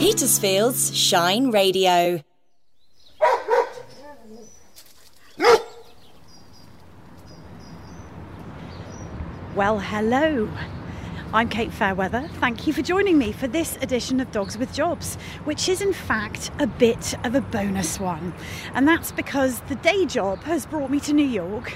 Petersfield's Shine Radio. Well, hello. I'm Kate Fairweather. Thank you for joining me for this edition of Dogs with Jobs, which is in fact a bit of a bonus one. And that's because the day job has brought me to New York.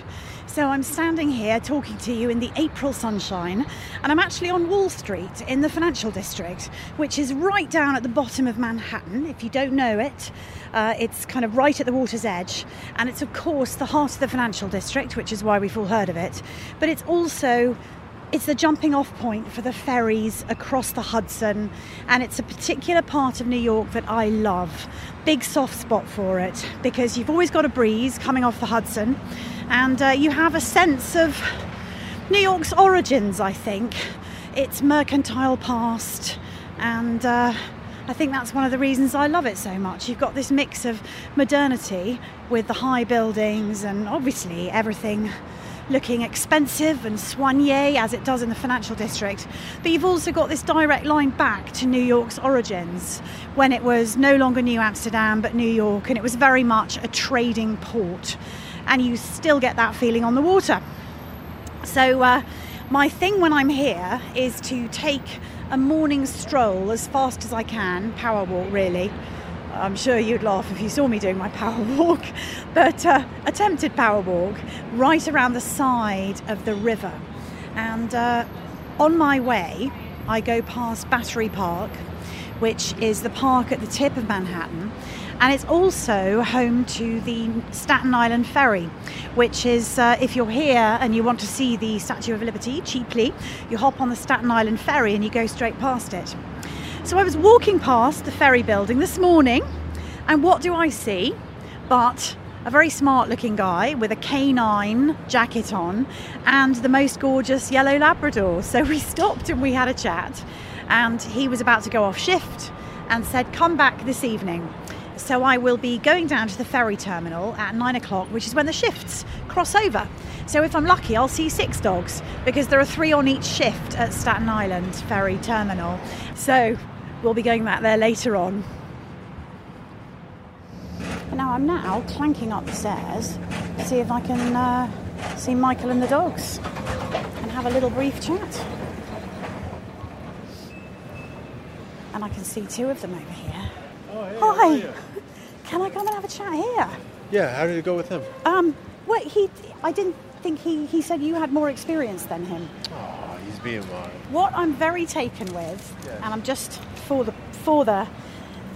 So I'm standing here talking to you in the April sunshine, and I'm actually on Wall Street in the financial district, which is right down at the bottom of Manhattan. If you don't know it, uh, it's kind of right at the water's edge, and it's of course the heart of the financial district, which is why we've all heard of it. But it's also it's the jumping off point for the ferries across the Hudson, and it's a particular part of New York that I love. Big soft spot for it because you've always got a breeze coming off the Hudson, and uh, you have a sense of New York's origins, I think. Its mercantile past, and uh, I think that's one of the reasons I love it so much. You've got this mix of modernity with the high buildings and obviously everything looking expensive and soigné as it does in the financial district. But you've also got this direct line back to New York's origins when it was no longer New Amsterdam but New York and it was very much a trading port. And you still get that feeling on the water. So, uh, my thing when I'm here is to take a morning stroll as fast as I can, power walk really, I'm sure you'd laugh if you saw me doing my power walk, but uh, attempted power walk right around the side of the river. And uh, on my way, I go past Battery Park, which is the park at the tip of Manhattan. And it's also home to the Staten Island Ferry, which is, uh, if you're here and you want to see the Statue of Liberty cheaply, you hop on the Staten Island Ferry and you go straight past it. So I was walking past the ferry building this morning, and what do I see? But a very smart looking guy with a canine jacket on and the most gorgeous yellow Labrador. So we stopped and we had a chat, and he was about to go off shift and said, Come back this evening. So I will be going down to the ferry terminal at nine o'clock, which is when the shifts cross over. So if I'm lucky, I'll see six dogs because there are three on each shift at Staten Island Ferry Terminal. So we'll be going back there later on. Now I'm now clanking up the stairs to see if I can uh, see Michael and the dogs and have a little brief chat. And I can see two of them over here. Oh, hey, Hi. Can I come and have a chat here? Yeah, how did it go with him? Um, well, he, I didn't think he, he said you had more experience than him. Oh, he's being mine. What I'm very taken with, Yes. and I'm just for the for the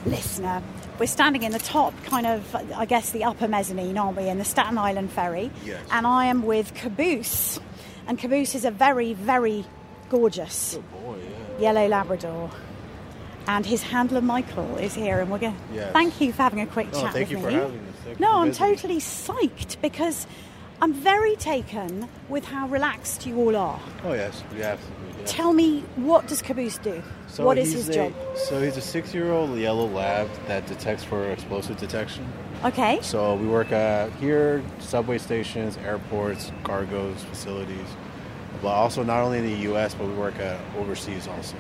listener, we're standing in the top kind of, I guess, the upper mezzanine, aren't we, in the Staten Island ferry? Yes. And I am with Caboose, and Caboose is a very, very gorgeous Good boy, yeah. yellow Labrador. And his handler Michael is here, and we're going. Yes. Thank you for having a quick Oh, chat thank with you me. for having us. Thank no, I'm totally psyched because I'm very taken with how relaxed you all are. Oh, yes, to. be, Yeah. Tell me, what does Caboose do? So what is his a- job? So he's a six-year-old yellow lab that detects for explosive detection. Okay. So we work at here, subway stations, airports, cargos, facilities, but also not only in the U.S. but we work at overseas also.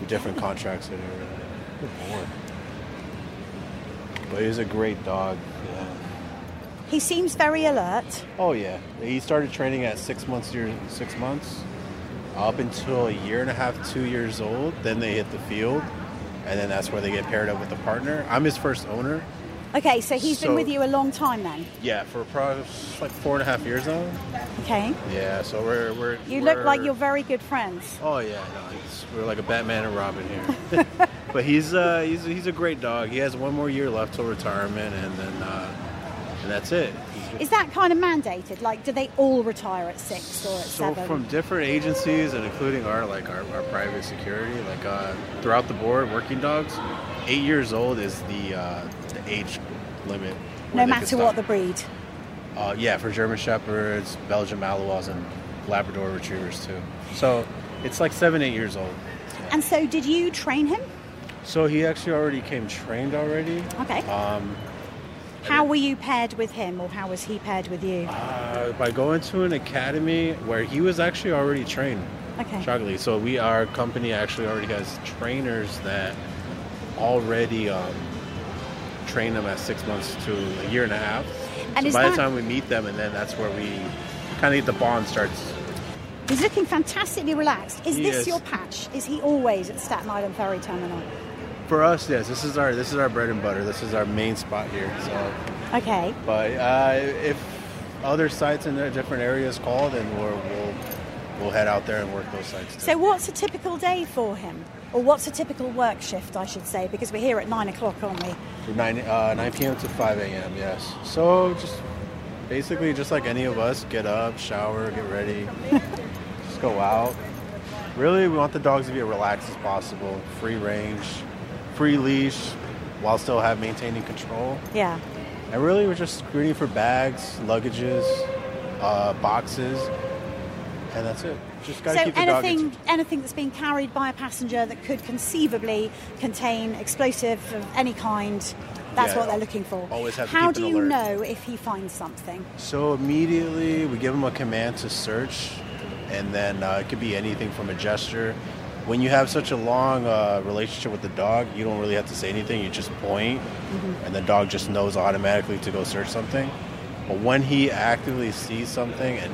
With different contracts that are. Boy. But he's a great dog. Yeah. He seems very alert. Oh yeah, he started training at six months. Year six months, up until a year and a half, two years old. Then they hit the field, and then that's where they get paired up with a partner. I'm his first owner. Okay, so he's been with you a long time then. Yeah, for probably like four and a half years now. Okay. Yeah, so we're we're. You look like you're very good friends. Oh yeah, no, we're like a Batman and Robin here. but he's uh, he's he's a great dog. He has one more year left till retirement, and then uh, and that's it. Is that kind of mandated? Like, do they all retire at six or at So seven? from different agencies and including our like our, our private security, like uh, throughout the board, working dogs, eight years old is the uh, the age limit. no matter what the breed. Uh, yeah, for German Shepherds, Belgian Malinois, and Labrador Retrievers too. So it's like seven, eight years old. And so, did you train him? So he actually already came trained already. Okay. Um, How were you paired with him, or how was he paired with you? uh, by going to an academy where he was actually already trained. Okay. Shockingly, so we our company actually already has trainers that already um, train them at six months to a year and a half. And so by that- the time we meet them, and then that's where we kind of get the bond starts. He's looking fantastically relaxed. Is He this is. your patch? Is he always at Staten Island Ferry Terminal? For us, yes, this is our this is our bread and butter. This is our main spot here. So, Okay. but uh, if other sites in the different areas call, then we're, we'll we'll head out there and work those sites. Too. So, what's a typical day for him? Or what's a typical work shift, I should say, because we're here at nine o'clock, aren't we? From 9, uh, 9 p.m. to 5 a.m., yes. So just basically just like any of us, get up, shower, get ready, just go out. Really, we want the dogs to be as relaxed as possible, free range, free leash, while still have maintaining control. Yeah. And really, we're just screening for bags, luggages, uh, boxes, and that's it. Just So keep the anything, in- anything that's being carried by a passenger that could conceivably contain explosive of any kind, that's Yeah, what they're looking for. always have to How do you alert. know if he finds something? So immediately we give him a command to search, and then uh, it could be anything from a gesture. When you have such a long uh, relationship with the dog, you don't really have to say anything. You just point, and the dog just knows automatically to go search something. But when he actively sees something, and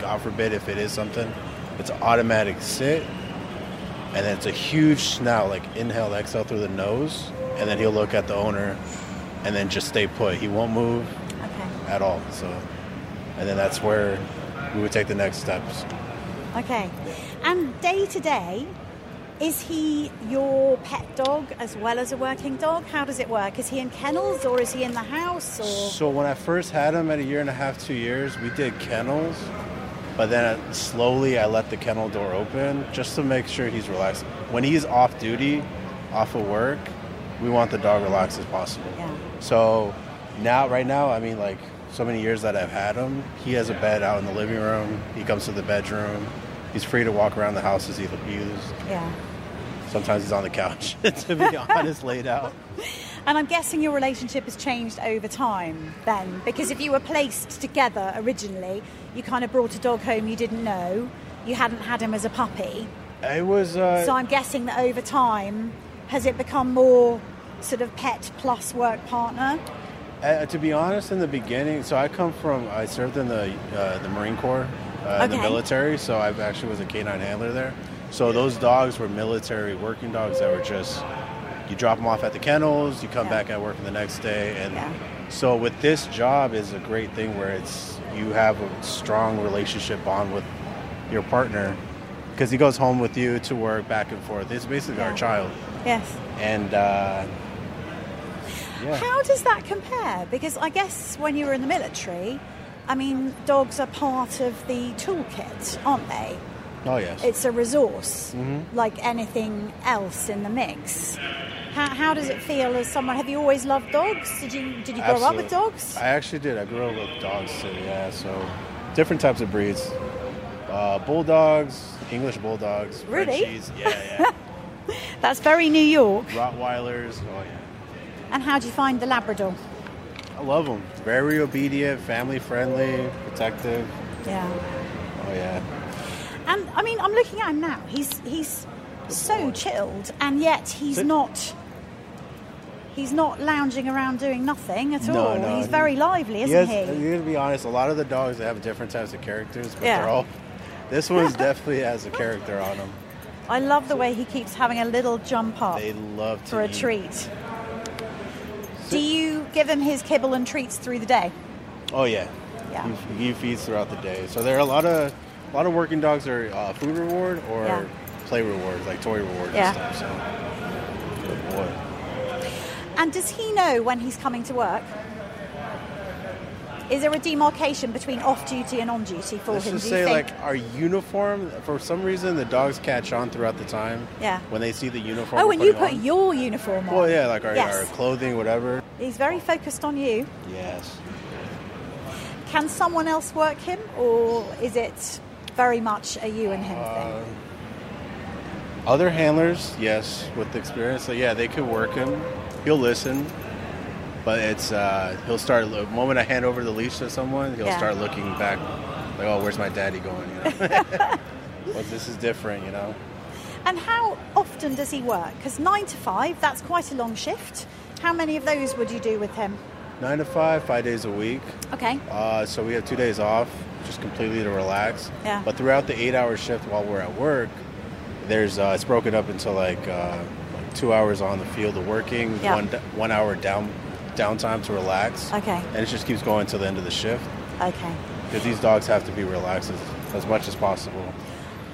God forbid if it is something, it's an automatic sit, and then it's a huge snout, like inhale, exhale through the nose, and then he'll look at the owner, and then just stay put. He won't move Okay. at all. So, and then that's where we would take the next steps. Okay. And day to day, is he your pet dog as well as a working dog? How does it work? Is he in kennels or is he in the house or So when I first had him at a year and a half, two years, we did kennels, but then slowly I let the kennel door open just to make sure he's relaxed. When he's off duty, off of work, we want the dog relaxed as possible. Yeah. So now, right now, I mean, like so many years that I've had him, he has a bed out in the living room. He comes to the bedroom. He's free to walk around the house as he pleases. Yeah. Sometimes he's on the couch, to be honest, laid out. And I'm guessing your relationship has changed over time then, because if you were placed together originally, you kind of brought a dog home you didn't know, you hadn't had him as a puppy. It was. Uh, So I'm guessing that over time, has it become more sort of pet plus work partner? uh, to be honest, in the beginning, so I come from. I served in the uh, the Marine Corps, uh, in the military. So I actually was a canine handler there. So those dogs were military working dogs that were just. You drop them off at the kennels. You come Yeah. back at work the next day, and Yeah. so with this job is a great thing where it's you have a strong relationship bond with your partner because he goes home with you to work back and forth. It's basically Yeah. our child, Yes. and uh, yeah. How does that compare? Because I guess when you were in the military, I mean, dogs are part of the toolkit, aren't they? Oh yes. It's a resource, Mm-hmm. like anything else in the mix. How, how does it feel as someone? Have you always loved dogs? Did you did you grow up with dogs? I actually did. I grew up with dogs too. Yeah, so different types of breeds. Uh, bulldogs, English bulldogs, Really? Frenchies. Yeah, yeah. That's very New York. Rottweilers. Oh yeah. And how do you find the Labrador? I love them. Very obedient, family friendly, protective. Yeah. Oh yeah. And I mean, I'm looking at him now. He's he's so chilled, and yet he's Sit. not. He's not lounging around doing nothing at No, all. no, he's he- very lively, isn't has, he? gotta be honest. A lot of the dogs they have different types of characters, but Yeah. they're all. This one's definitely has a character on him. I love the way he keeps having a little jump up They love to for a eat. treat. Do you give him his kibble and treats through the day? Oh yeah. Yeah. He, he feeds throughout the day. So there are a lot of a lot of working dogs are uh, food reward or Yeah. play rewards, like toy reward Yeah. and stuff. So good boy. And does he know when he's coming to work? Is there a demarcation between off duty and on duty for Let's him? just say think? like our uniform. For some reason, the dogs catch on throughout the time. Yeah. When they see the uniform. oh, when you put on. your uniform on. Well, yeah, like our, Yes. our clothing, whatever. He's very focused on you. Yes. Can someone else work him, or is it very much a you and him Uh, thing? Other handlers, yes, with experience, so yeah, they could work him. He'll listen, but it's uh, he'll start. The moment I hand over the leash to someone, he'll Yeah. start looking back, like, "Oh, where's my daddy going?" You know? but this is different, you know. And how often does he work? Because nine to five, that's quite a long shift. How many of those would you do with him? Nine to five, five days a week. Okay. Uh, so we have two days off, just completely to relax. Yeah. But throughout the eight-hour shift while we're at work, there's uh, it's broken up into like, uh, like two hours on the field of working, Yeah. one one hour down downtime to relax. Okay. And it just keeps going till the end of the shift Okay. because these dogs have to be relaxed as, as much as possible.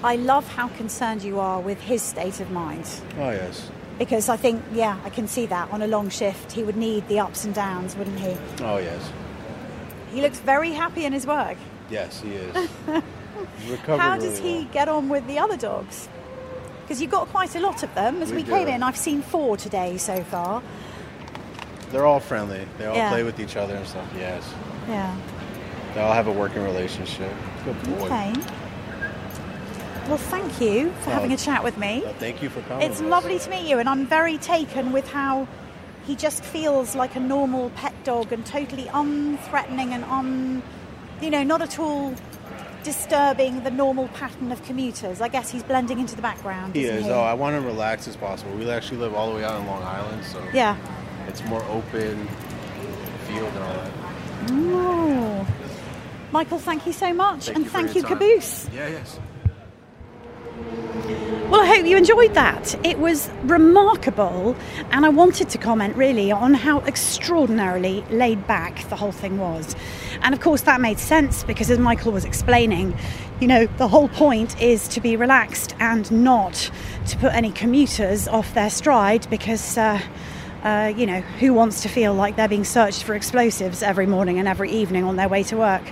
I love how concerned you are with his state of mind. Oh yes. Because I think, yeah, I can see that on a long shift, he would need the ups and downs, wouldn't he? Oh yes. He looks very happy in his work. Yes, he is. How does really he well. get on with the other dogs? Because you've got quite a lot of them. As we, We came in, I've seen four today so far. They're all friendly. They all Yeah. play with each other and stuff. Yes. Yeah. They all have a working relationship. Good boy. Okay. Well, thank you for Oh. having a chat with me. Well, thank you for coming. It's lovely to meet you, and I'm very taken with how he just feels like a normal pet dog and totally unthreatening and un, you know, not at all disturbing the normal pattern of commuters. I guess he's blending into the background. He isn't. He? Oh, I want to relax as possible. We actually live all the way out in Long Island, so yeah. it's more open field and all that. Oh. Michael, thank you so much, Thank and you thank you, time. Caboose. Yeah, yes. Well, I hope you enjoyed that. It was remarkable, and I wanted to comment really on how extraordinarily laid back the whole thing was. And of course, that made sense because, as Michael was explaining, you know, the whole point is to be relaxed and not to put any commuters off their stride because. Uh, uh, you know, who wants to feel like they're being searched for explosives every morning and every evening on their way to work?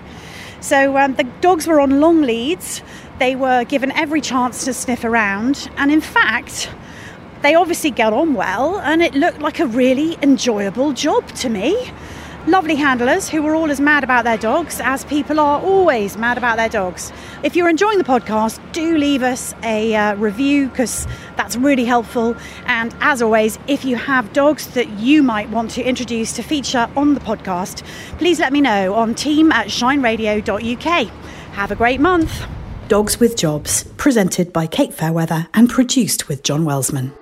So um, the dogs were on long leads. They were given every chance to sniff around, and in fact, they obviously got on well, and it looked like a really enjoyable job to me. Lovely handlers who were all as mad about their dogs as people are always mad about their dogs. If you're enjoying the podcast, do leave us a uh, review because that's really helpful. And as always, if you have dogs that you might want to introduce to feature on the podcast, please let me know on team at shineradio.uk. Have a great month. Dogs with Jobs, presented by Kate Fairweather and produced with John Welsman.